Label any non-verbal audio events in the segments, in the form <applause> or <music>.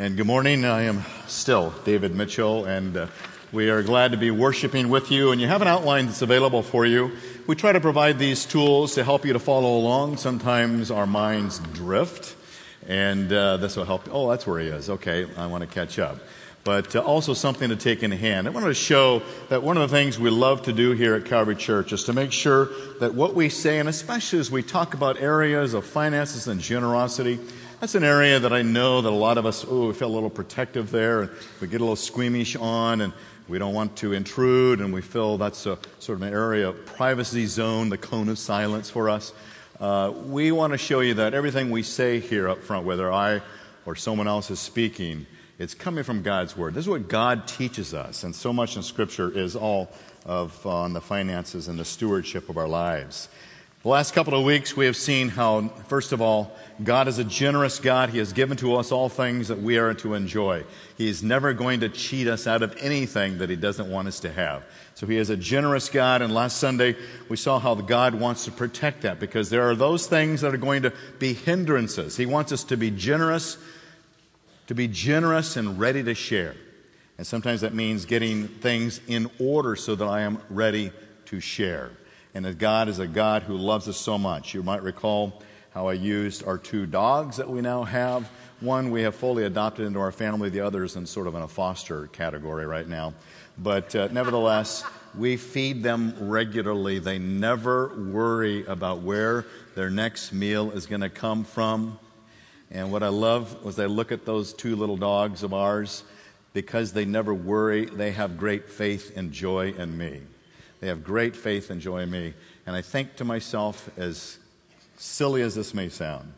And good morning. I am still David Mitchell, and uh, we are glad to be worshiping with you. And you have an outline that's available for you. We try to provide these tools to help you to follow along. Sometimes our minds drift, and uh, this will help. Oh, that's where he is. Okay, I want to catch up. But uh, also something to take in hand. I wanted to show that one of the things we love to do here at Calvary Church is to make sure that what we say, and especially as we talk about areas of finances and generosity, that's an area that I know that a lot of us, oh, we feel a little protective there, and we get a little squeamish on, and we don't want to intrude, and we feel that's a sort of an area of privacy zone, the cone of silence for us. Uh, we want to show you that everything we say here up front, whether I or someone else is speaking, it's coming from God's Word. This is what God teaches us, and so much in Scripture is all of uh, on the finances and the stewardship of our lives. The last couple of weeks, we have seen how, first of all, God is a generous God. He has given to us all things that we are to enjoy. He is never going to cheat us out of anything that He doesn't want us to have. So He is a generous God. And last Sunday, we saw how God wants to protect that because there are those things that are going to be hindrances. He wants us to be generous, to be generous and ready to share. And sometimes that means getting things in order so that I am ready to share and that God is a God who loves us so much. You might recall how I used our two dogs that we now have. One we have fully adopted into our family, the other is in sort of in a foster category right now. But uh, nevertheless, we feed them regularly. They never worry about where their next meal is going to come from. And what I love was I look at those two little dogs of ours, because they never worry, they have great faith and joy in me. They have great faith and joy in me. And I think to myself, as silly as this may sound,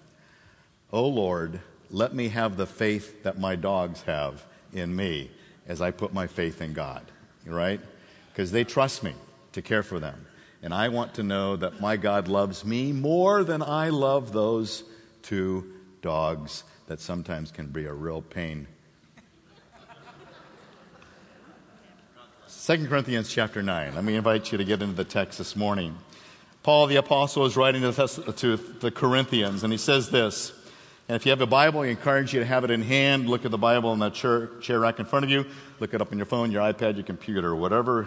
Oh Lord, let me have the faith that my dogs have in me as I put my faith in God, right? Because they trust me to care for them. And I want to know that my God loves me more than I love those two dogs that sometimes can be a real pain 2 Corinthians chapter 9. Let me invite you to get into the text this morning. Paul the Apostle is writing to the Corinthians, and he says this. And if you have a Bible, I encourage you to have it in hand. Look at the Bible in the chair, chair rack in front of you. Look it up on your phone, your iPad, your computer, whatever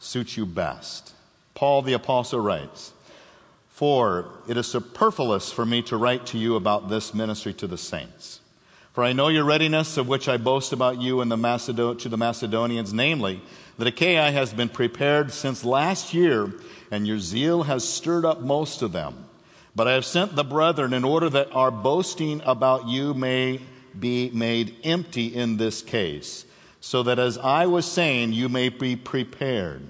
suits you best. Paul the Apostle writes, For it is superfluous for me to write to you about this ministry to the saints. For I know your readiness, of which I boast about you in the Macedon- to the Macedonians, namely, that Achaia has been prepared since last year, and your zeal has stirred up most of them. But I have sent the brethren in order that our boasting about you may be made empty in this case, so that as I was saying, you may be prepared.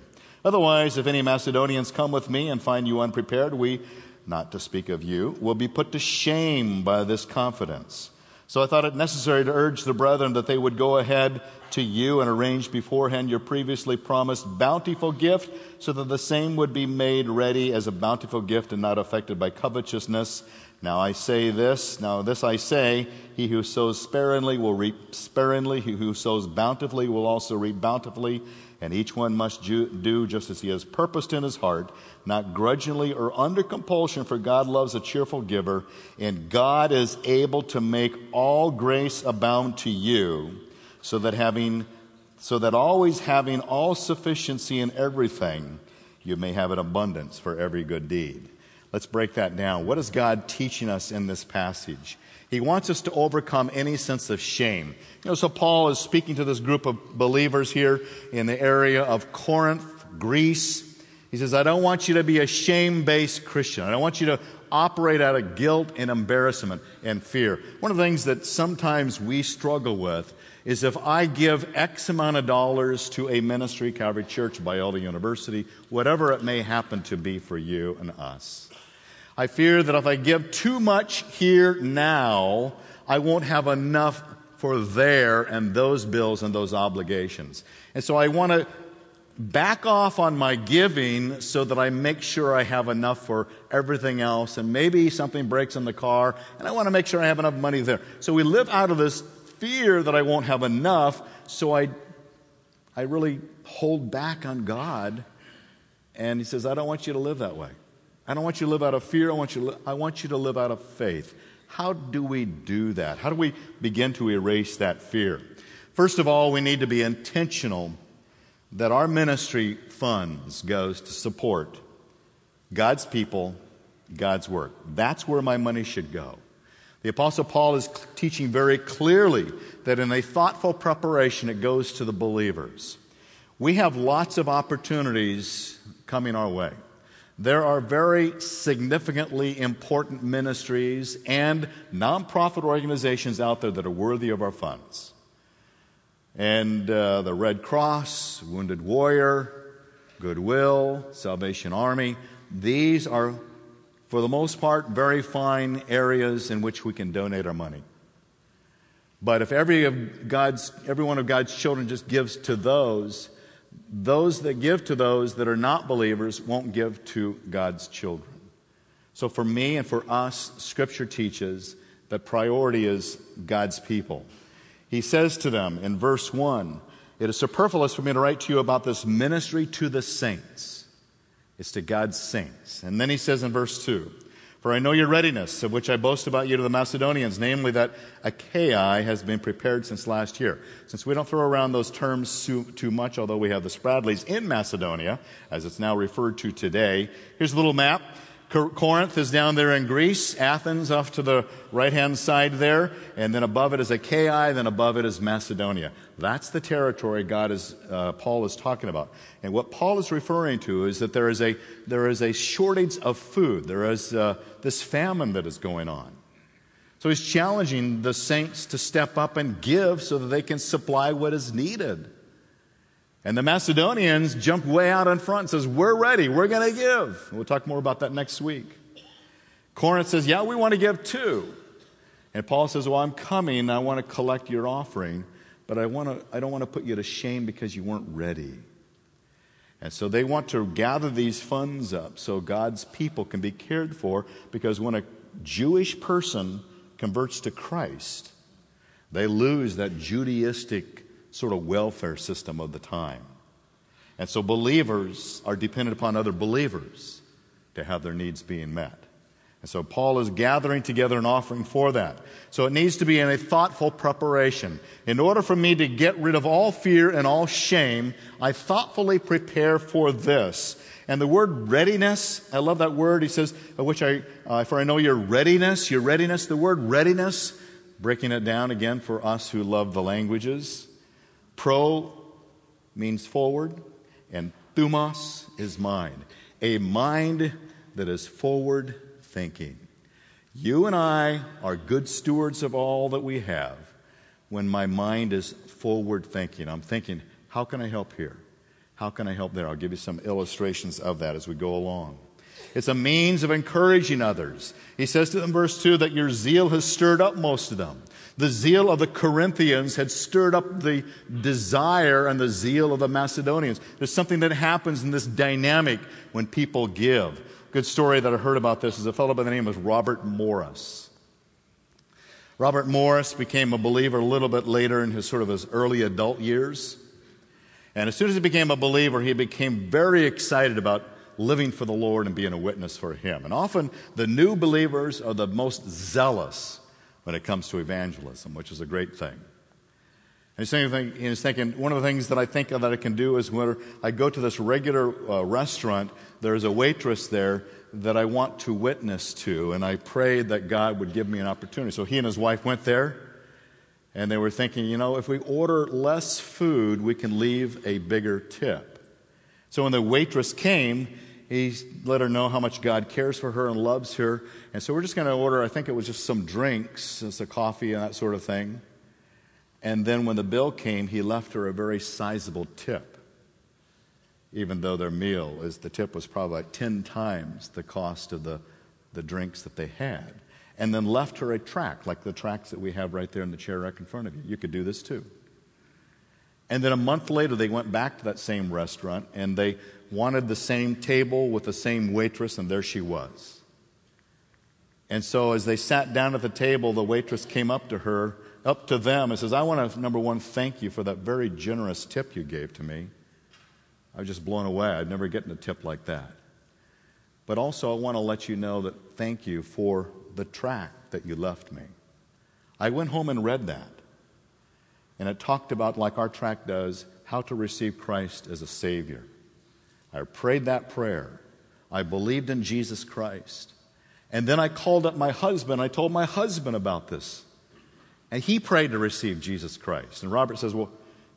Otherwise, if any Macedonians come with me and find you unprepared, we, not to speak of you, will be put to shame by this confidence. So I thought it necessary to urge the brethren that they would go ahead to you and arrange beforehand your previously promised bountiful gift, so that the same would be made ready as a bountiful gift and not affected by covetousness. Now I say this, now this I say, he who sows sparingly will reap sparingly, he who sows bountifully will also reap bountifully, and each one must do just as he has purposed in his heart not grudgingly or under compulsion, for God loves a cheerful giver, and God is able to make all grace abound to you, so that having so that always having all sufficiency in everything, you may have an abundance for every good deed. Let's break that down. What is God teaching us in this passage? He wants us to overcome any sense of shame. You know, so Paul is speaking to this group of believers here in the area of Corinth, Greece, he says, I don't want you to be a shame based Christian. I don't want you to operate out of guilt and embarrassment and fear. One of the things that sometimes we struggle with is if I give X amount of dollars to a ministry, Calvary Church, Biola University, whatever it may happen to be for you and us. I fear that if I give too much here now, I won't have enough for there and those bills and those obligations. And so I want to back off on my giving so that I make sure I have enough for everything else. And maybe something breaks in the car, and I want to make sure I have enough money there. So we live out of this fear that I won't have enough, so I, I really hold back on God. And He says, I don't want you to live that way. I don't want you to live out of fear. I want you I want you to live out of faith. How do we do that? How do we begin to erase that fear? First of all, we need to be intentional that our ministry funds goes to support God's people, God's work. That's where my money should go. The Apostle Paul is teaching very clearly that in a thoughtful preparation, it goes to the believers. We have lots of opportunities coming our way. There are very significantly important ministries and nonprofit organizations out there that are worthy of our funds. And uh, the Red Cross, Wounded Warrior, Goodwill, Salvation Army, these are, for the most part, very fine areas in which we can donate our money. But if every, of God's, every one of God's children just gives to those, those that give to those that are not believers won't give to God's children. So for me and for us, Scripture teaches that priority is God's people. He says to them in verse 1 It is superfluous for me to write to you about this ministry to the saints. It's to God's saints. And then he says in verse 2 For I know your readiness, of which I boast about you to the Macedonians, namely that Achaia has been prepared since last year. Since we don't throw around those terms too much, although we have the Spradleys in Macedonia, as it's now referred to today, here's a little map. Corinth is down there in Greece, Athens off to the right hand side there, and then above it is Achaia, then above it is Macedonia. That's the territory God is, uh, Paul is talking about. And what Paul is referring to is that there is a, there is a shortage of food. There is uh, this famine that is going on. So he's challenging the saints to step up and give so that they can supply what is needed. And the Macedonians jump way out in front and says, We're ready. We're going to give. We'll talk more about that next week. Corinth says, Yeah, we want to give too. And Paul says, Well, I'm coming. I want to collect your offering, but I, want to, I don't want to put you to shame because you weren't ready. And so they want to gather these funds up so God's people can be cared for because when a Jewish person converts to Christ, they lose that Judaistic sort of welfare system of the time. And so believers are dependent upon other believers to have their needs being met. And so Paul is gathering together an offering for that. So it needs to be in a thoughtful preparation. In order for me to get rid of all fear and all shame, I thoughtfully prepare for this. And the word readiness, I love that word. He says, which I, uh, for I know your readiness, your readiness, the word readiness, breaking it down again for us who love the languages. Pro means forward, and thumos is mind. A mind that is forward thinking. You and I are good stewards of all that we have when my mind is forward thinking. I'm thinking, how can I help here? How can I help there? I'll give you some illustrations of that as we go along. It's a means of encouraging others. He says to them, verse 2, that your zeal has stirred up most of them. The zeal of the Corinthians had stirred up the desire and the zeal of the Macedonians. There's something that happens in this dynamic when people give. Good story that I heard about this is a fellow by the name of Robert Morris. Robert Morris became a believer a little bit later in his sort of his early adult years. And as soon as he became a believer, he became very excited about living for the Lord and being a witness for Him. And often the new believers are the most zealous when it comes to evangelism, which is a great thing. And he's thinking, one of the things that I think that I can do is when I go to this regular uh, restaurant, there's a waitress there that I want to witness to, and I prayed that God would give me an opportunity. So he and his wife went there, and they were thinking, you know, if we order less food, we can leave a bigger tip. So when the waitress came, he let her know how much God cares for her and loves her. And so we're just going to order, I think it was just some drinks, just a coffee and that sort of thing. And then when the bill came, he left her a very sizable tip. Even though their meal is the tip was probably like 10 times the cost of the, the drinks that they had. And then left her a track, like the tracks that we have right there in the chair rack in front of you. You could do this too. And then a month later, they went back to that same restaurant and they wanted the same table with the same waitress, and there she was. And so, as they sat down at the table, the waitress came up to her, up to them, and says, I want to, number one, thank you for that very generous tip you gave to me. I was just blown away. I'd never gotten a tip like that. But also, I want to let you know that thank you for the tract that you left me. I went home and read that. And it talked about, like our tract does, how to receive Christ as a Savior. I prayed that prayer. I believed in Jesus Christ. And then I called up my husband. I told my husband about this. And he prayed to receive Jesus Christ. And Robert says, Well,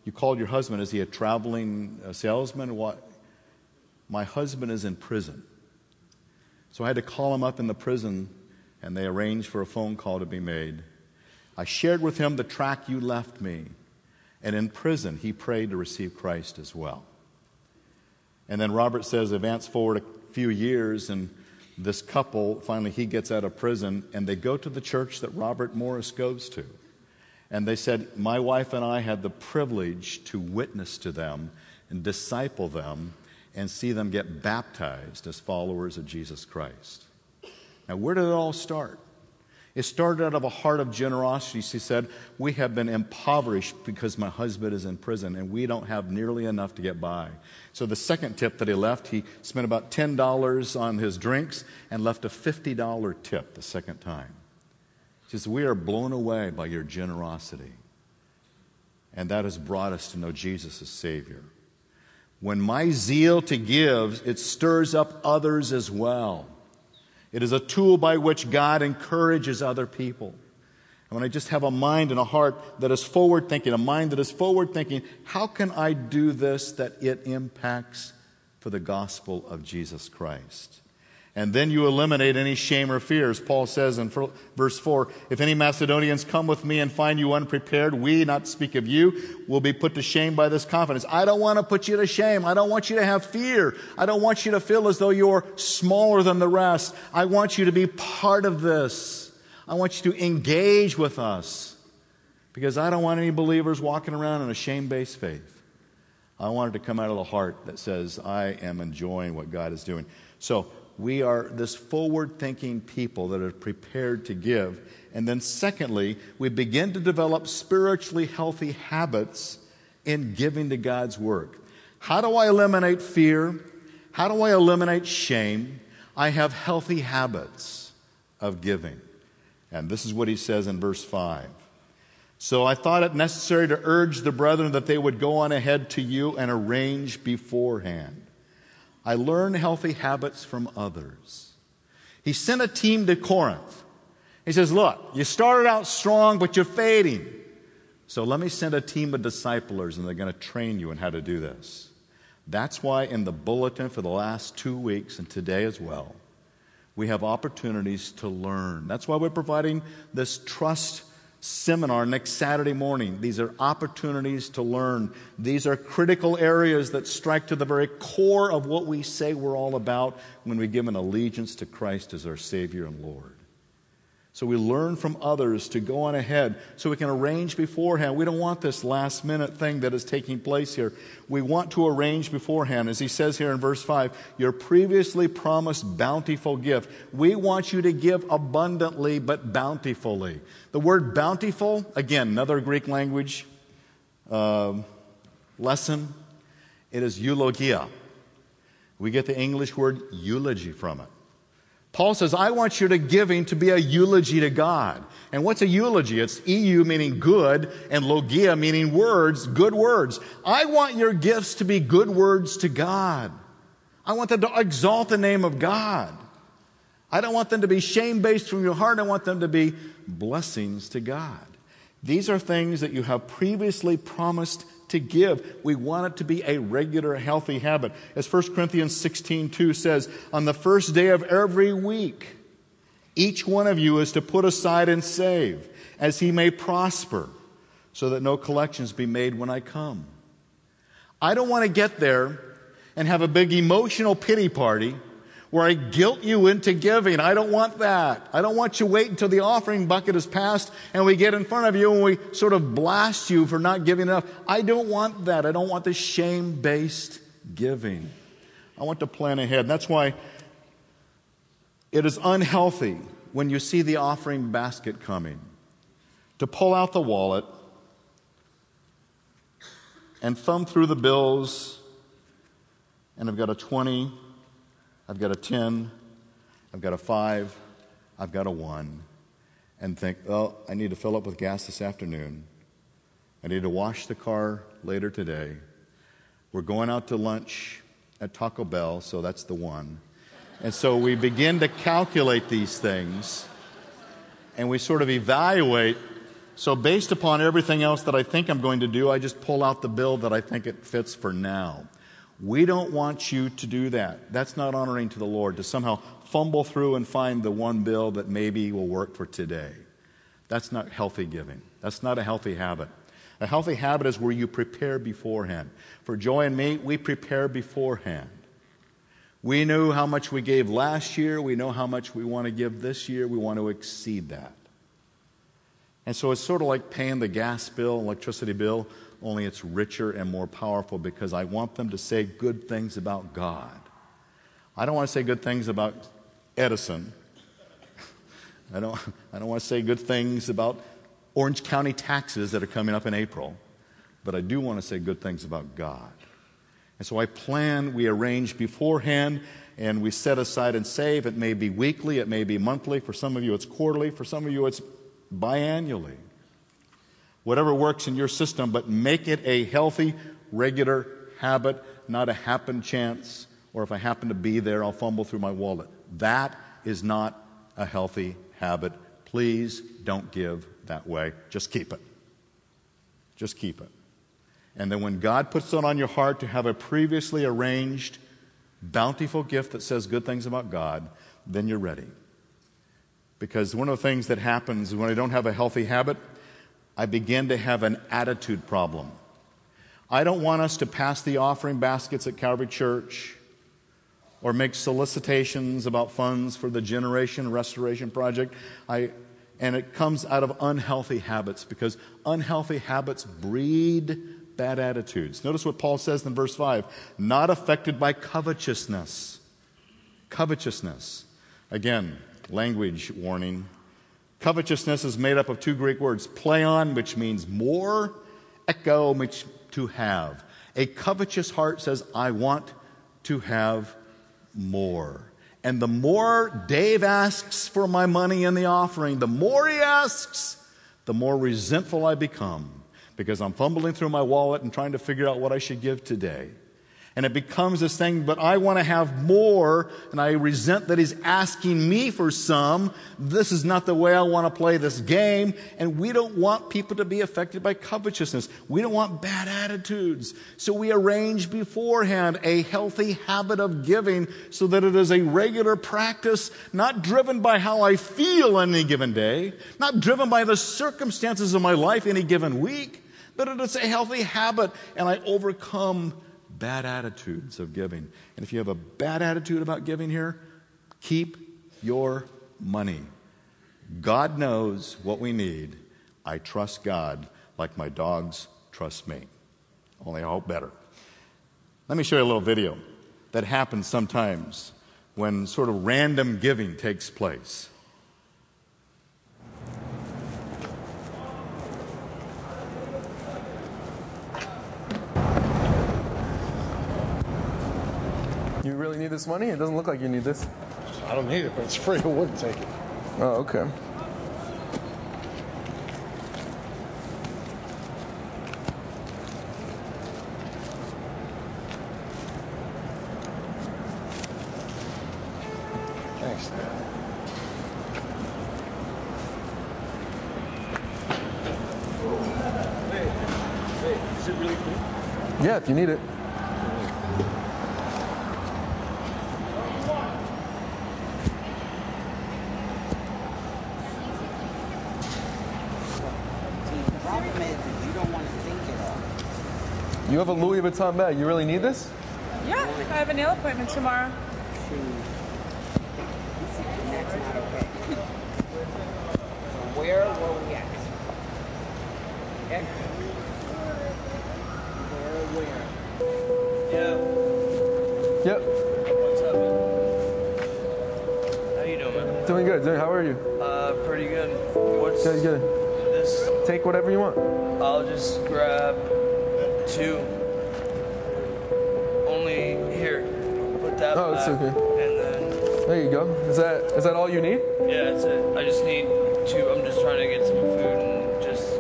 you called your husband. Is he a traveling uh, salesman? What? My husband is in prison. So I had to call him up in the prison, and they arranged for a phone call to be made. I shared with him the track you left me. And in prison, he prayed to receive Christ as well. And then Robert says, advance forward a few years, and this couple, finally, he gets out of prison, and they go to the church that Robert Morris goes to. And they said, My wife and I had the privilege to witness to them and disciple them and see them get baptized as followers of Jesus Christ. Now, where did it all start? It started out of a heart of generosity. She said, We have been impoverished because my husband is in prison and we don't have nearly enough to get by. So, the second tip that he left, he spent about $10 on his drinks and left a $50 tip the second time. Says, We are blown away by your generosity. And that has brought us to know Jesus as Savior. When my zeal to give, it stirs up others as well. It is a tool by which God encourages other people. And when I just have a mind and a heart that is forward thinking, a mind that is forward thinking, how can I do this that it impacts for the gospel of Jesus Christ? And then you eliminate any shame or fears. Paul says in verse 4 If any Macedonians come with me and find you unprepared, we, not speak of you, will be put to shame by this confidence. I don't want to put you to shame. I don't want you to have fear. I don't want you to feel as though you're smaller than the rest. I want you to be part of this. I want you to engage with us because I don't want any believers walking around in a shame based faith. I want it to come out of the heart that says, I am enjoying what God is doing. So, we are this forward thinking people that are prepared to give. And then, secondly, we begin to develop spiritually healthy habits in giving to God's work. How do I eliminate fear? How do I eliminate shame? I have healthy habits of giving. And this is what he says in verse 5. So I thought it necessary to urge the brethren that they would go on ahead to you and arrange beforehand I learn healthy habits from others. He sent a team to Corinth. He says, Look, you started out strong, but you're fading. So let me send a team of disciplers, and they're going to train you in how to do this. That's why in the bulletin for the last two weeks and today as well, we have opportunities to learn. That's why we're providing this trust seminar next Saturday morning. These are opportunities to learn. These are critical areas that strike to the very core of what we say we're all about when we give an allegiance to Christ as our Savior and Lord. So we learn from others to go on ahead so we can arrange beforehand. We don't want this last minute thing that is taking place here. We want to arrange beforehand. As he says here in verse 5, your previously promised bountiful gift. We want you to give abundantly but bountifully. The word bountiful, again, another Greek language uh, lesson, it is eulogia. We get the English word eulogy from it. Paul says, I want your giving to be a eulogy to God. And what's a eulogy? It's EU meaning good and logia meaning words, good words. I want your gifts to be good words to God. I want them to exalt the name of God. I don't want them to be shame based from your heart. I want them to be blessings to God. These are things that you have previously promised to give. We want it to be a regular, healthy habit. As 1 Corinthians 16 2 says, on the first day of every week, each one of you is to put aside and save, as he may prosper, so that no collections be made when I come. I don't want to get there and have a big emotional pity party where I guilt you into giving. I don't want that. I don't want you to wait until the offering bucket is passed and we get in front of you and we sort of blast you for not giving enough. I don't want that. I don't want the shame based giving. I want to plan ahead. That's why it is unhealthy when you see the offering basket coming to pull out the wallet and thumb through the bills and I've got a 20 I've got a 10, I've got a 5, I've got a 1. and think, oh, I need to fill up with gas this afternoon. I need to wash the car later today. We're going out to lunch at Taco Bell, so that's the one. And so we begin to calculate these things and we sort of evaluate. So, based upon everything else that I think I'm going to do, I just pull out the bill that I think it fits for now. We don't want you to do that. That's not honoring to the Lord, to somehow fumble through and find the one bill that maybe will work for today. That's not healthy giving. That's not a healthy habit. A healthy habit is where you prepare beforehand. For Joy and me, we prepare beforehand. We knew how much we gave last year. We know how much we want to give this year. We want to exceed that. And so it's sort of like paying the gas bill, electricity bill, only it's richer and more powerful because I want them to say good things about God. I don't want to say good things about Edison. <laughs> I don't, I don't want to say good things about Orange County taxes that are coming up in April, but I do want to say good things about God. And so I plan, we arrange beforehand, and we set aside and save. It may be weekly, it may be monthly. For some of you, it's quarterly. For some of you, it's biannually. Whatever works in your system, but make it a healthy, regular habit, not a happen chance, or if I happen to be there, I'll fumble through my wallet. That is not a healthy habit. Please don't give that way. Just keep it. Just keep it. And then when God puts it on your heart to have a previously arranged, bountiful gift that says good things about God, then you're ready. Because one of the things that happens when I don't have a healthy habit, I begin to have an attitude problem. I don't want us to pass the offering baskets at Calvary Church or make solicitations about funds for the Generation Restoration Project. I, and it comes out of unhealthy habits because unhealthy habits breed bad attitudes. Notice what Paul says in verse 5 not affected by covetousness. Covetousness. Again, language warning. Covetousness is made up of two Greek words pleon, which means more, echo, which to have. A covetous heart says, I want to have more. And the more Dave asks for my money in the offering, the more he asks, the more resentful I become because I'm fumbling through my wallet and trying to figure out what I should give today. And it becomes this thing, but I want to have more, and I resent that he's asking me for some. This is not the way I want to play this game. And we don't want people to be affected by covetousness. We don't want bad attitudes. So we arrange beforehand a healthy habit of giving so that it is a regular practice, not driven by how I feel any given day, not driven by the circumstances of my life any given week, but it is a healthy habit, and I overcome bad attitudes of giving. And if you have a bad attitude about giving here, keep your money. God knows what we need. I trust God like my dogs trust me. Only I hope better. Let me show you a little video that happens sometimes when sort of random giving takes place. Really need this money? It doesn't look like you need this. I don't need it, but it's free. I wouldn't take it. Oh, okay. Thanks. Yeah, if you need it. See, the problem is, is you don't want to think it all. You have a Louis Vuitton bag. You really need this? Yeah, I have a nail appointment tomorrow. That's not okay. So where were we at? Okay? Where, where? Yeah, Yep. what's up, man? How you doing? Man? Doing good. Doing, how are you? Uh, pretty good. What's Good, good. this? Take whatever you want. I'll just grab two. Only here. Put that Oh, it's okay. And then There you go. Is that is that all you need? Yeah, that's it. I just need to. I'm just trying to get some food and just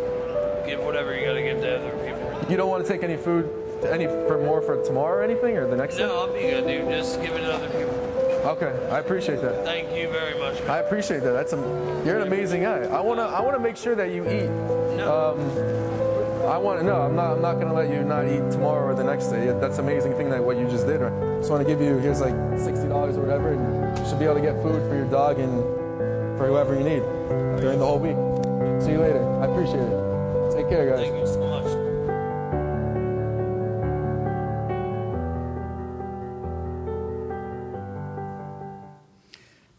give whatever you gotta give to other people. You don't want to take any food, any for more for tomorrow or anything, or the next day? No, I'll be good, dude. Just give it to other people. Okay, I appreciate that. Thank you very much. Man. I appreciate that. That's a, you're an amazing guy. I wanna I wanna make sure that you eat. No. Um, I want to know. I'm not. I'm not gonna let you not eat tomorrow or the next day. That's an amazing thing that what you just did. Right? Just want to give you here's like sixty dollars or whatever, and you should be able to get food for your dog and for whoever you need during the whole week. See you later. I appreciate it. Take care, guys. Thank you so much.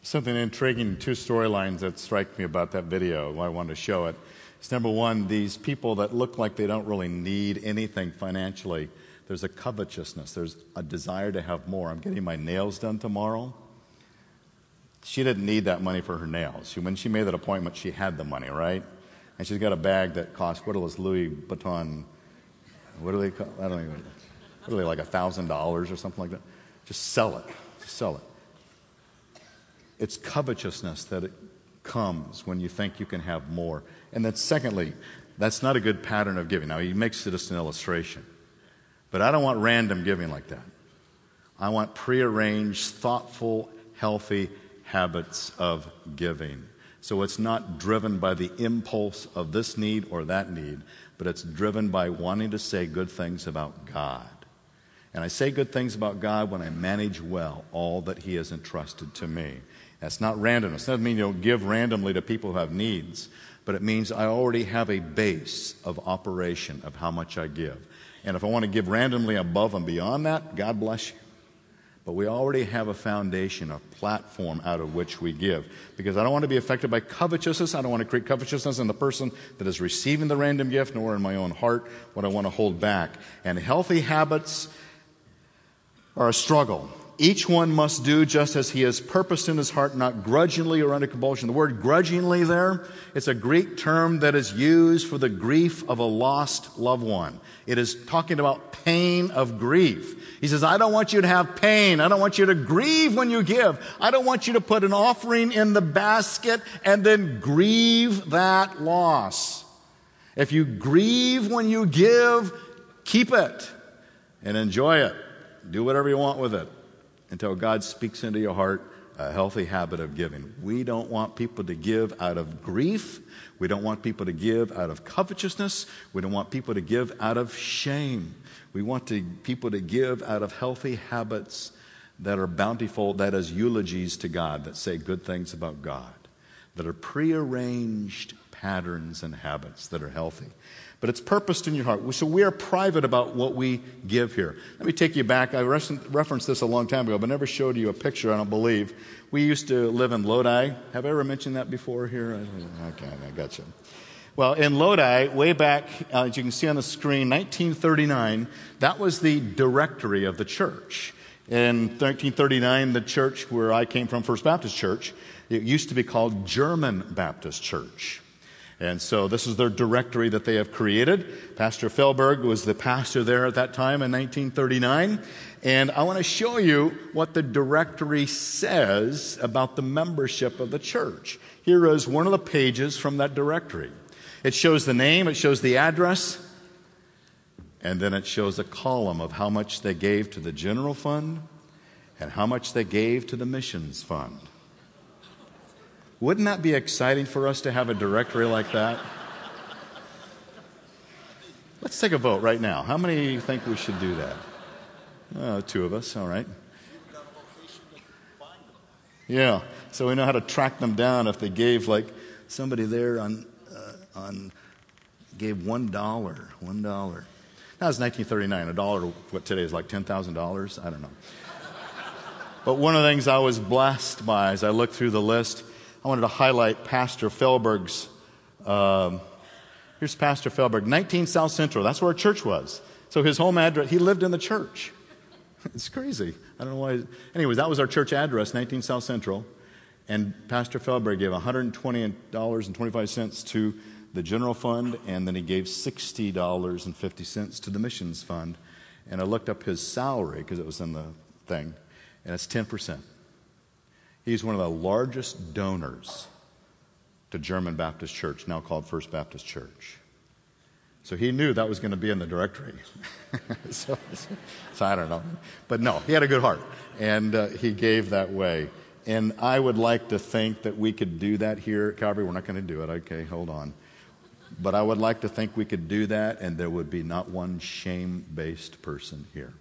Something intriguing, two storylines that strike me about that video. Why I wanted to show it. It's number one, these people that look like they don't really need anything financially. There's a covetousness. There's a desire to have more. I'm getting my nails done tomorrow. She didn't need that money for her nails. When she made that appointment, she had the money, right? And she's got a bag that costs, what those Louis Vuitton, what do they call, I don't even, what are they, like a $1,000 or something like that? Just sell it. Just sell it. It's covetousness that it comes when you think you can have more. And then, secondly, that's not a good pattern of giving. Now, he makes it just an illustration. But I don't want random giving like that. I want prearranged, thoughtful, healthy habits of giving. So it's not driven by the impulse of this need or that need, but it's driven by wanting to say good things about God. And I say good things about God when I manage well all that He has entrusted to me. That's not randomness. That doesn't mean you don't give randomly to people who have needs, but it means I already have a base of operation of how much I give. And if I want to give randomly above and beyond that, God bless you. But we already have a foundation, a platform out of which we give. Because I don't want to be affected by covetousness. I don't want to create covetousness in the person that is receiving the random gift, nor in my own heart what I want to hold back. And healthy habits are a struggle. Each one must do just as he has purposed in his heart, not grudgingly or under compulsion. The word grudgingly there, it's a Greek term that is used for the grief of a lost loved one. It is talking about pain of grief. He says, I don't want you to have pain. I don't want you to grieve when you give. I don't want you to put an offering in the basket and then grieve that loss. If you grieve when you give, keep it and enjoy it. Do whatever you want with it until God speaks into your heart a healthy habit of giving. We don't want people to give out of grief. We don't want people to give out of covetousness. We don't want people to give out of shame. We want to, people to give out of healthy habits that are bountiful, that is eulogies to God, that say good things about God, that are prearranged patterns and habits that are healthy but it's purposed in your heart. So we are private about what we give here. Let me take you back. I referenced this a long time ago, but never showed you a picture, I don't believe. We used to live in Lodi. Have I ever mentioned that before here? Okay, I got you. Well, in Lodi, way back, uh, as you can see on the screen, 1939, that was the directory of the church. In 1939, the church where I came from, First Baptist Church, it used to be called German Baptist Church. And so this is their directory that they have created. Pastor Felberg was the pastor there at that time in 1939. And I want to show you what the directory says about the membership of the church. Here is one of the pages from that directory. It shows the name, it shows the address, and then it shows a column of how much they gave to the general fund and how much they gave to the missions fund. Wouldn't that be exciting for us to have a directory like that? Let's take a vote right now. How many think we should do that? Uh, two of us, all right. Yeah, so we know how to track them down if they gave like somebody there on, uh, on gave one dollar, one dollar. That was 1939. A dollar, what today is like ten thousand dollars. I don't know. But one of the things I was blessed by as I looked through the list I wanted to highlight Pastor Felberg's. Um, here's Pastor Felberg, 19 South Central. That's where our church was. So his home address, he lived in the church. <laughs> It's crazy. I don't know why. Anyways, that was our church address, 19 South Central. And Pastor Felberg gave $120.25 to the general fund, and then he gave $60.50 to the missions fund. And I looked up his salary because it was in the thing, and it's 10%. He's one of the largest donors to German Baptist Church, now called First Baptist Church. So he knew that was going to be in the directory. <laughs> so, so, I don't know. But no, he had a good heart, and uh, he gave that way. And I would like to think that we could do that here at Calvary. We're not going to do it. Okay, hold on. But I would like to think we could do that, and there would be not one shame based person here.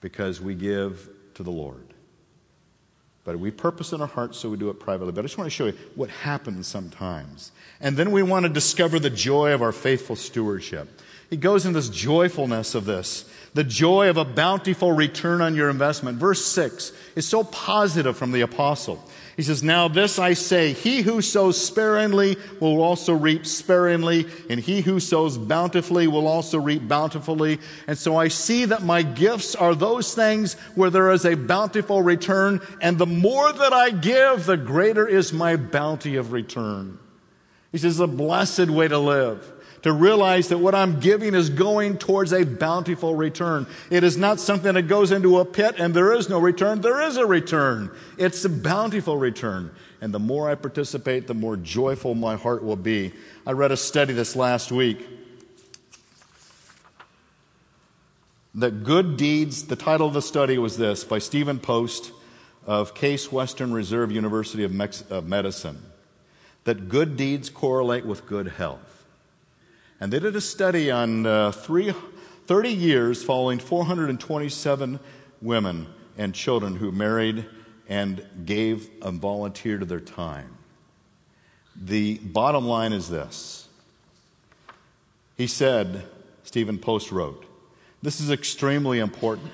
Because we give to the Lord. But we purpose in our hearts, so we do it privately. But I just want to show you what happens sometimes. And then we want to discover the joy of our faithful stewardship. He goes in this joyfulness of this, the joy of a bountiful return on your investment. Verse 6 is so positive from the apostle. He says, Now this I say, he who sows sparingly will also reap sparingly, and he who sows bountifully will also reap bountifully. And so I see that my gifts are those things where there is a bountiful return, and the more that I give, the greater is my bounty of return. He says, a blessed way to live to realize that what I'm giving is going towards a bountiful return. It is not something that goes into a pit and there is no return. There is a return. It's a bountiful return. And the more I participate, the more joyful my heart will be. I read a study this last week that good deeds, the title of the study was this by Stephen Post of Case Western Reserve University of, Mex- of Medicine, that good deeds correlate with good health. And they did a study on uh, three, 30 years following 427 women and children who married and gave and volunteered their time. The bottom line is this. He said, Stephen Post wrote, this is extremely important.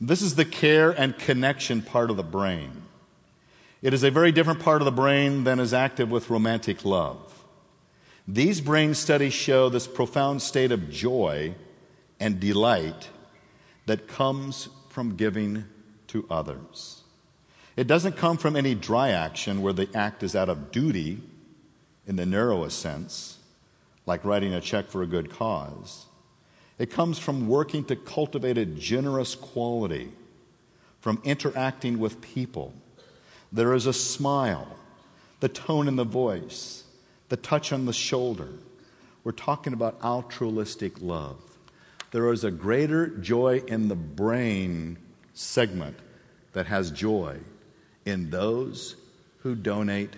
This is the care and connection part of the brain. It is a very different part of the brain than is active with romantic love. These brain studies show this profound state of joy and delight that comes from giving to others. It doesn't come from any dry action where the act is out of duty in the narrowest sense, like writing a check for a good cause. It comes from working to cultivate a generous quality, from interacting with people. There is a smile, the tone in the voice, the touch on the shoulder. We're talking about altruistic love. There is a greater joy in the brain segment that has joy in those who donate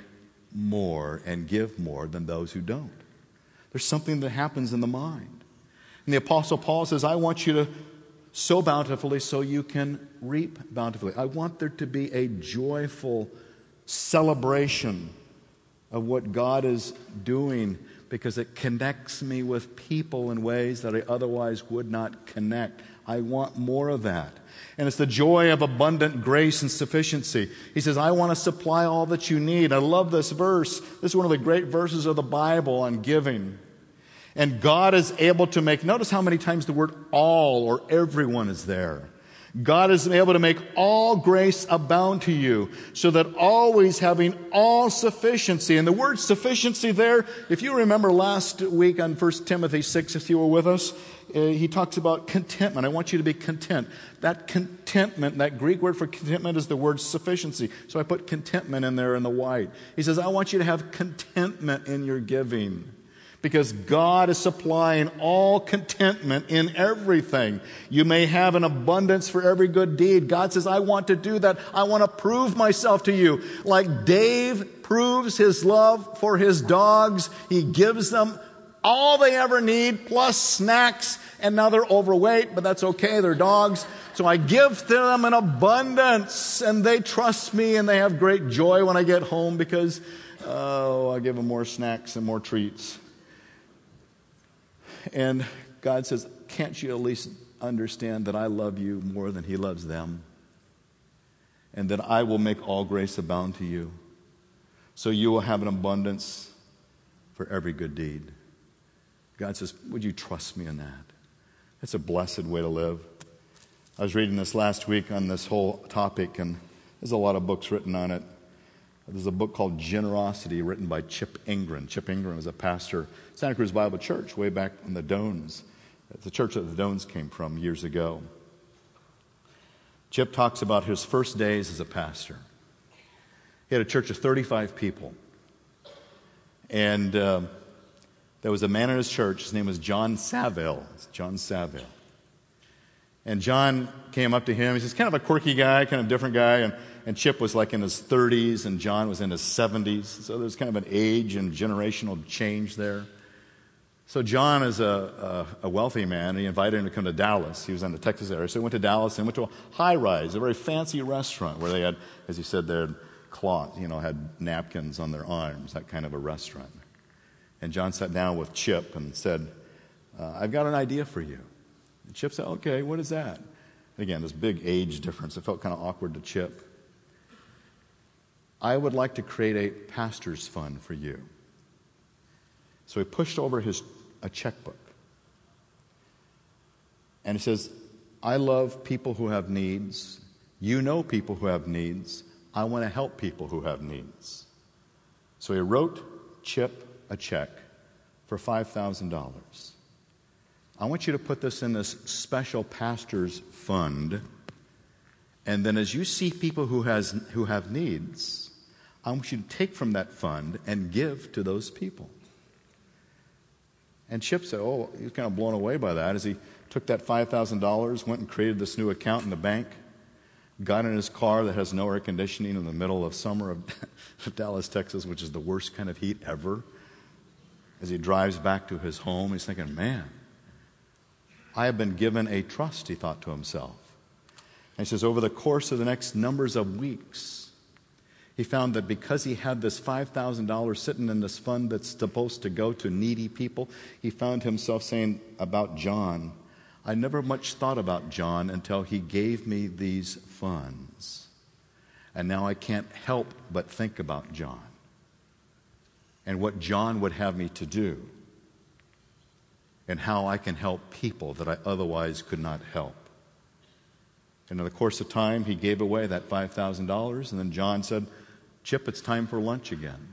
more and give more than those who don't. There's something that happens in the mind. And the Apostle Paul says, I want you to sow bountifully so you can reap bountifully. I want there to be a joyful celebration of what God is doing because it connects me with people in ways that I otherwise would not connect. I want more of that. And it's the joy of abundant grace and sufficiency. He says, I want to supply all that you need. I love this verse. This is one of the great verses of the Bible on giving. And God is able to make, notice how many times the word all or everyone is there. God is able to make all grace abound to you, so that always having all sufficiency. And the word sufficiency there, if you remember last week on 1 Timothy 6, if you were with us, uh, he talks about contentment. I want you to be content. That contentment, that Greek word for contentment is the word sufficiency. So I put contentment in there in the white. He says, I want you to have contentment in your giving because God is supplying all contentment in everything. You may have an abundance for every good deed. God says, I want to do that. I want to prove myself to you. Like Dave proves his love for his dogs, he gives them all they ever need plus snacks and now they're overweight, but that's okay. They're dogs. So I give them an abundance and they trust me and they have great joy when I get home because, oh, I give them more snacks and more treats. And God says, Can't you at least understand that I love you more than He loves them? And that I will make all grace abound to you. So you will have an abundance for every good deed. God says, Would you trust me in that? It's a blessed way to live. I was reading this last week on this whole topic, and there's a lot of books written on it. There's a book called Generosity written by Chip Ingram. Chip Ingram was a pastor, Santa Cruz Bible Church, way back in the Dones, the church that the Dones came from years ago. Chip talks about his first days as a pastor. He had a church of 35 people. And uh, there was a man in his church, his name was John Saville. John Saville. And John came up to him. He's kind of a quirky guy, kind of different guy. And, and Chip was like in his 30s, and John was in his 70s. So there's kind of an age and generational change there. So John is a, a, a, wealthy man, and he invited him to come to Dallas. He was in the Texas area. So he went to Dallas and went to a high rise, a very fancy restaurant where they had, as you said, their cloth, you know, had napkins on their arms, that kind of a restaurant. And John sat down with Chip and said, uh, I've got an idea for you. And Chip said, Okay, what is that? Again, this big age difference. It felt kind of awkward to Chip. I would like to create a pastor's fund for you. So he pushed over his a checkbook. And he says, I love people who have needs. You know people who have needs. I want to help people who have needs. So he wrote Chip a check for $5,000. I want you to put this in this special pastor's fund. And then as you see people who, has, who have needs, I want you to take from that fund and give to those people. And Chip said, Oh, he was kind of blown away by that as he took that $5,000, went and created this new account in the bank, got in his car that has no air conditioning in the middle of summer of <laughs> Dallas, Texas, which is the worst kind of heat ever. As he drives back to his home, he's thinking, Man, I have been given a trust, he thought to himself. And he says, Over the course of the next numbers of weeks, he found that because he had this $5,000 sitting in this fund that's supposed to go to needy people, he found himself saying about John, I never much thought about John until he gave me these funds. And now I can't help but think about John and what John would have me to do and how I can help people that I otherwise could not help. And in the course of time, he gave away that $5,000, and then John said, Chip, it's time for lunch again.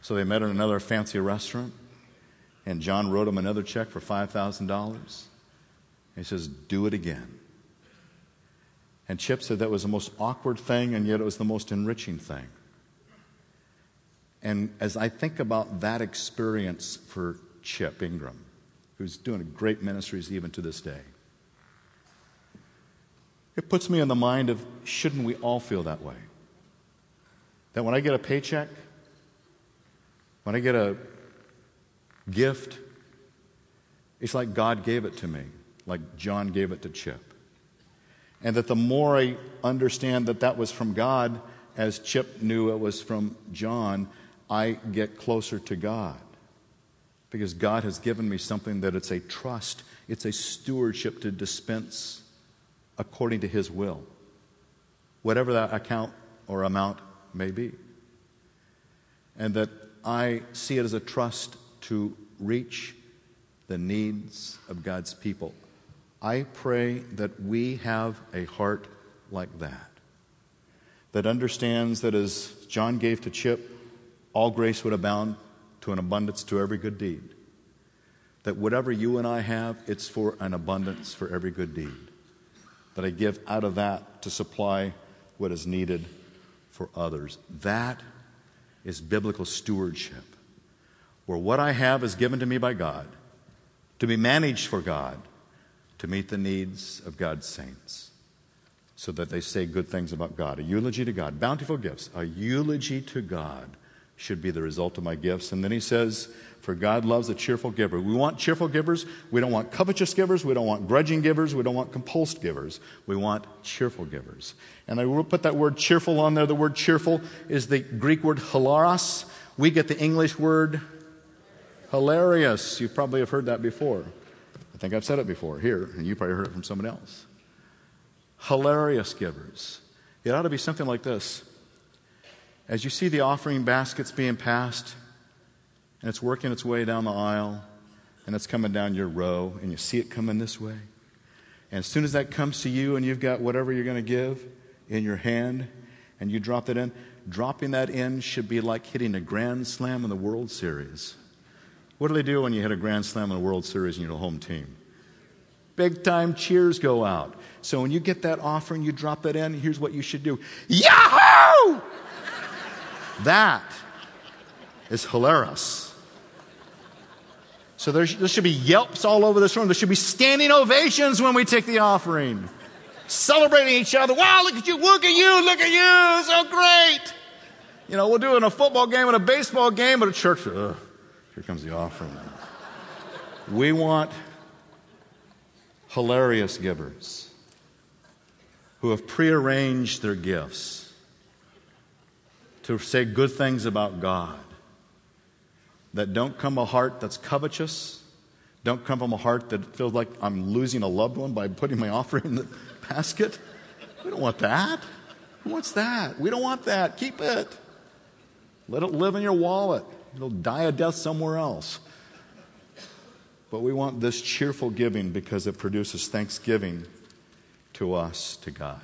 So they met in another fancy restaurant, and John wrote him another check for $5,000. He says, Do it again. And Chip said that was the most awkward thing, and yet it was the most enriching thing. And as I think about that experience for Chip Ingram, who's doing great ministries even to this day, it puts me in the mind of shouldn't we all feel that way? That when I get a paycheck, when I get a gift, it's like God gave it to me, like John gave it to Chip. And that the more I understand that that was from God, as Chip knew it was from John, I get closer to God. Because God has given me something that it's a trust, it's a stewardship to dispense according to His will. Whatever that account or amount may be. And that I see it as a trust to reach the needs of God's people. I pray that we have a heart like that, that understands that as John gave to Chip, all grace would abound to an abundance to every good deed. That whatever you and I have, it's for an abundance for every good deed. That I give out of that to supply what is needed for others. That is biblical stewardship, where what I have is given to me by God to be managed for God to meet the needs of God's saints so that they say good things about God. A eulogy to God, bountiful gifts, a eulogy to God should be the result of my gifts. And then he says, For God loves a cheerful giver. We want cheerful givers. We don't want covetous givers. We don't want grudging givers. We don't want compulsed givers. We want cheerful givers. And I will put that word cheerful on there. The word cheerful is the Greek word hilaros. We get the English word hilarious. You probably have heard that before. I think I've said it before here, and you probably heard it from someone else. Hilarious givers. It ought to be something like this. As you see the offering baskets being passed, and it's working its way down the aisle, and it's coming down your row, and you see it coming this way. And as soon as that comes to you, and you've got whatever you're going to give in your hand, and you drop that in, dropping that in should be like hitting a grand slam in the World Series. What do they do when you hit a grand slam in the World Series and you're the home team? Big time cheers go out. So when you get that offering, you drop it in, here's what you should do Yahoo! That is hilarious. So there, should be yelps all over this room. There should be standing ovations when we take the offering. Celebrating each other. Wow, look at you, look at you, look at you, so great. You know, we'll do it in a football game and a baseball game, but a church. Ugh, here comes the offering. We want hilarious givers who have prearranged their gifts to say good things about God that don't come from a heart that's covetous, don't come from a heart that feels like I'm losing a loved one by putting my offering in the basket. We don't want that. Who wants that? We don't want that. Keep it. Let it live in your wallet. It'll die a death somewhere else. But we want this cheerful giving because it produces thanksgiving to us, to God.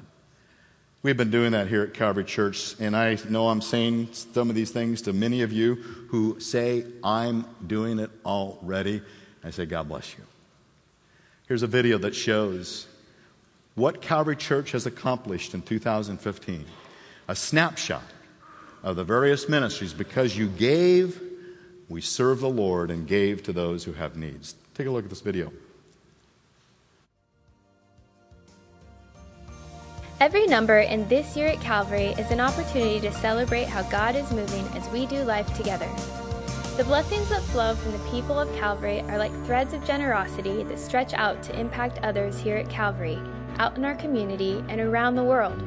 We've been doing that here at Calvary Church, and I know I'm saying some of these things to many of you who say, I'm doing it already. I say, God bless you. Here's a video that shows what Calvary Church has accomplished in 2015 a snapshot of the various ministries because you gave we serve the Lord and gave to those who have needs. Take a look at this video. Every number in this year at Calvary is an opportunity to celebrate how God is moving as we do life together. The blessings that flow from the people of Calvary are like threads of generosity that stretch out to impact others here at Calvary, out in our community, and around the world.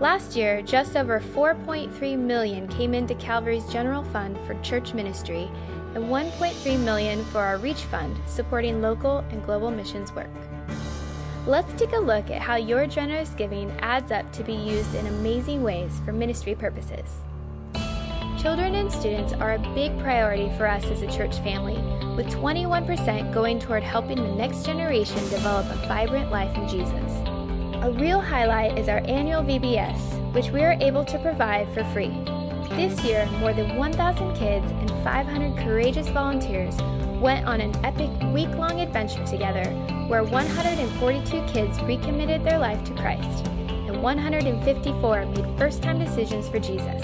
Last year, just over 4.3 million came into Calvary's general fund for church ministry and 1.3 million for our Reach Fund, supporting local and global missions work. Let's take a look at how your generous giving adds up to be used in amazing ways for ministry purposes. Children and students are a big priority for us as a church family, with 21% going toward helping the next generation develop a vibrant life in Jesus. A real highlight is our annual VBS, which we are able to provide for free. This year, more than 1,000 kids and 500 courageous volunteers went on an epic week long adventure together where 142 kids recommitted their life to Christ and 154 made first time decisions for Jesus.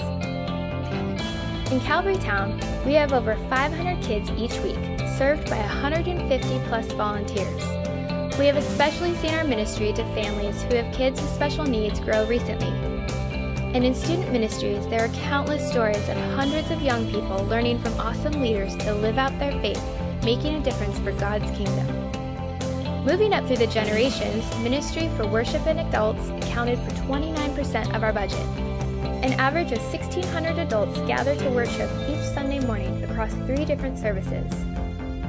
In Calvary Town, we have over 500 kids each week, served by 150 plus volunteers. We have especially seen our ministry to families who have kids with special needs grow recently. And in student ministries, there are countless stories of hundreds of young people learning from awesome leaders to live out their faith, making a difference for God's kingdom. Moving up through the generations, Ministry for Worship and Adults accounted for 29% of our budget. An average of 1,600 adults gather to worship each Sunday morning across three different services.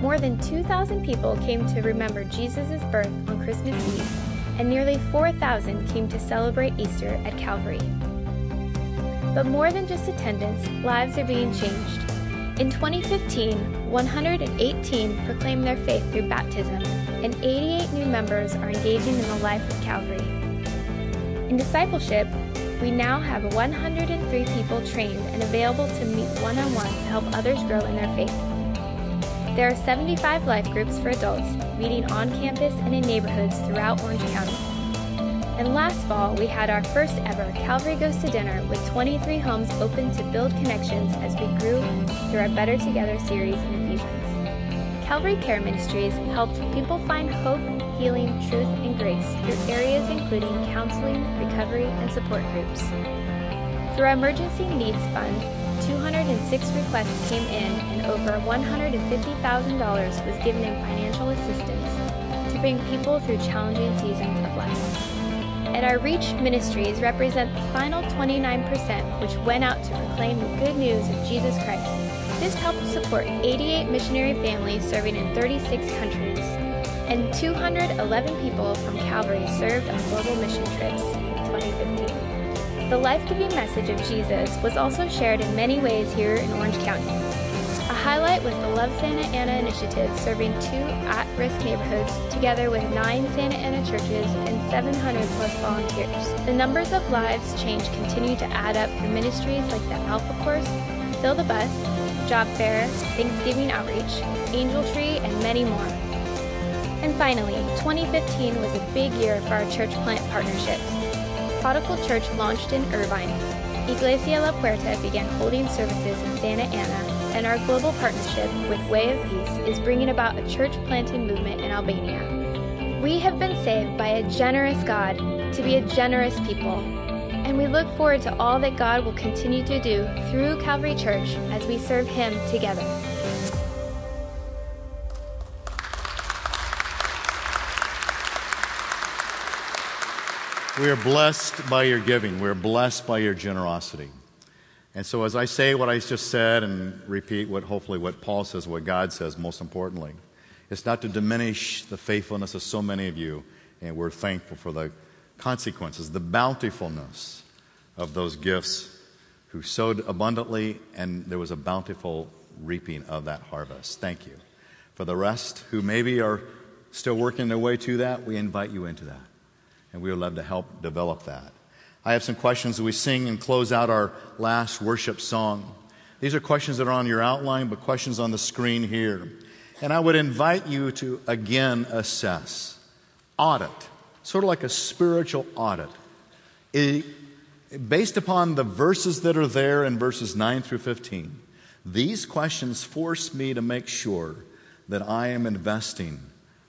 More than 2,000 people came to remember Jesus' birth on Christmas Eve, and nearly 4,000 came to celebrate Easter at Calvary. But more than just attendance, lives are being changed. In 2015, 118 proclaim their faith through baptism, and 88 new members are engaging in the life of Calvary. In discipleship, we now have 103 people trained and available to meet one on one to help others grow in their faith. There are 75 life groups for adults meeting on campus and in neighborhoods throughout Orange County. And last fall, we had our first ever Calvary Goes to Dinner with 23 homes open to build connections as we grew through our Better Together series in Ephesians. Calvary Care Ministries helped people find hope, healing, truth, and grace through areas including counseling, recovery, and support groups. Through our Emergency Needs Fund, 206 requests came in and over $150,000 was given in financial assistance to bring people through challenging seasons of life. And our Reach ministries represent the final 29%, which went out to proclaim the good news of Jesus Christ. This helped support 88 missionary families serving in 36 countries, and 211 people from Calvary served on global mission trips in 2015. The life giving message of Jesus was also shared in many ways here in Orange County. Highlight was the Love Santa Ana initiative, serving two at risk neighborhoods together with nine Santa Ana churches and 700 plus volunteers. The numbers of lives changed continue to add up through ministries like the Alpha Course, Fill the Bus, Job Fair, Thanksgiving Outreach, Angel Tree, and many more. And finally, 2015 was a big year for our church plant partnerships. Prodigal Church launched in Irvine. Iglesia La Puerta began holding services in Santa Ana, and our global partnership with Way of Peace is bringing about a church planting movement in Albania. We have been saved by a generous God to be a generous people, and we look forward to all that God will continue to do through Calvary Church as we serve Him together. We are blessed by your giving. We're blessed by your generosity. And so, as I say what I just said and repeat what hopefully what Paul says, what God says, most importantly, it's not to diminish the faithfulness of so many of you, and we're thankful for the consequences, the bountifulness of those gifts who sowed abundantly, and there was a bountiful reaping of that harvest. Thank you. For the rest who maybe are still working their way to that, we invite you into that and we would love to help develop that. I have some questions as we sing and close out our last worship song. These are questions that are on your outline, but questions on the screen here. And I would invite you to again assess, audit, sort of like a spiritual audit. It, based upon the verses that are there in verses 9 through 15, these questions force me to make sure that I am investing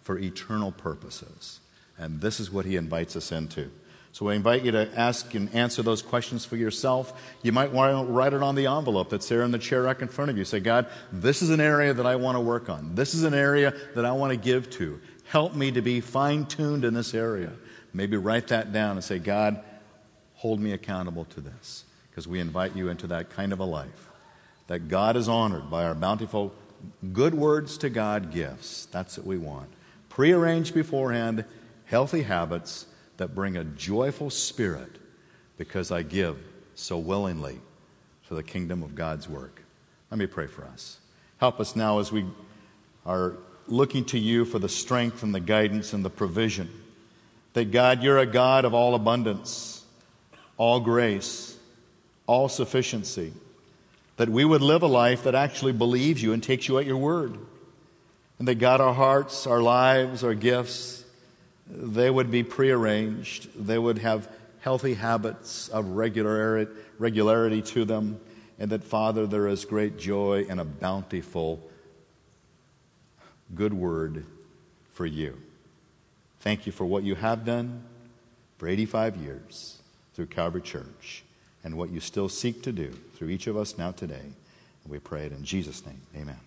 for eternal purposes. And this is what he invites us into. So I invite you to ask and answer those questions for yourself. You might want to write it on the envelope that's there in the chair rack in front of you. Say, God, this is an area that I want to work on. This is an area that I want to give to. Help me to be fine tuned in this area. Maybe write that down and say, God, hold me accountable to this. Because we invite you into that kind of a life. That God is honored by our bountiful good words to God gifts. That's what we want. Prearranged beforehand healthy habits that bring a joyful spirit because I give so willingly to the kingdom of God's work. Let me pray for us. Help us now as we are looking to you for the strength and the guidance and the provision. That God, you're a God of all abundance, all grace, all sufficiency. That we would live a life that actually believes you and takes you at your word. And that God, our hearts, our lives, our gifts, they would be prearranged. They would have healthy habits of regularity, to them. And that, Father, there is great joy and a bountiful good word for you. Thank you for what you have done for 85 years through Calvary Church and what you still seek to do through each of us now today. And we pray it in Jesus' name. Amen.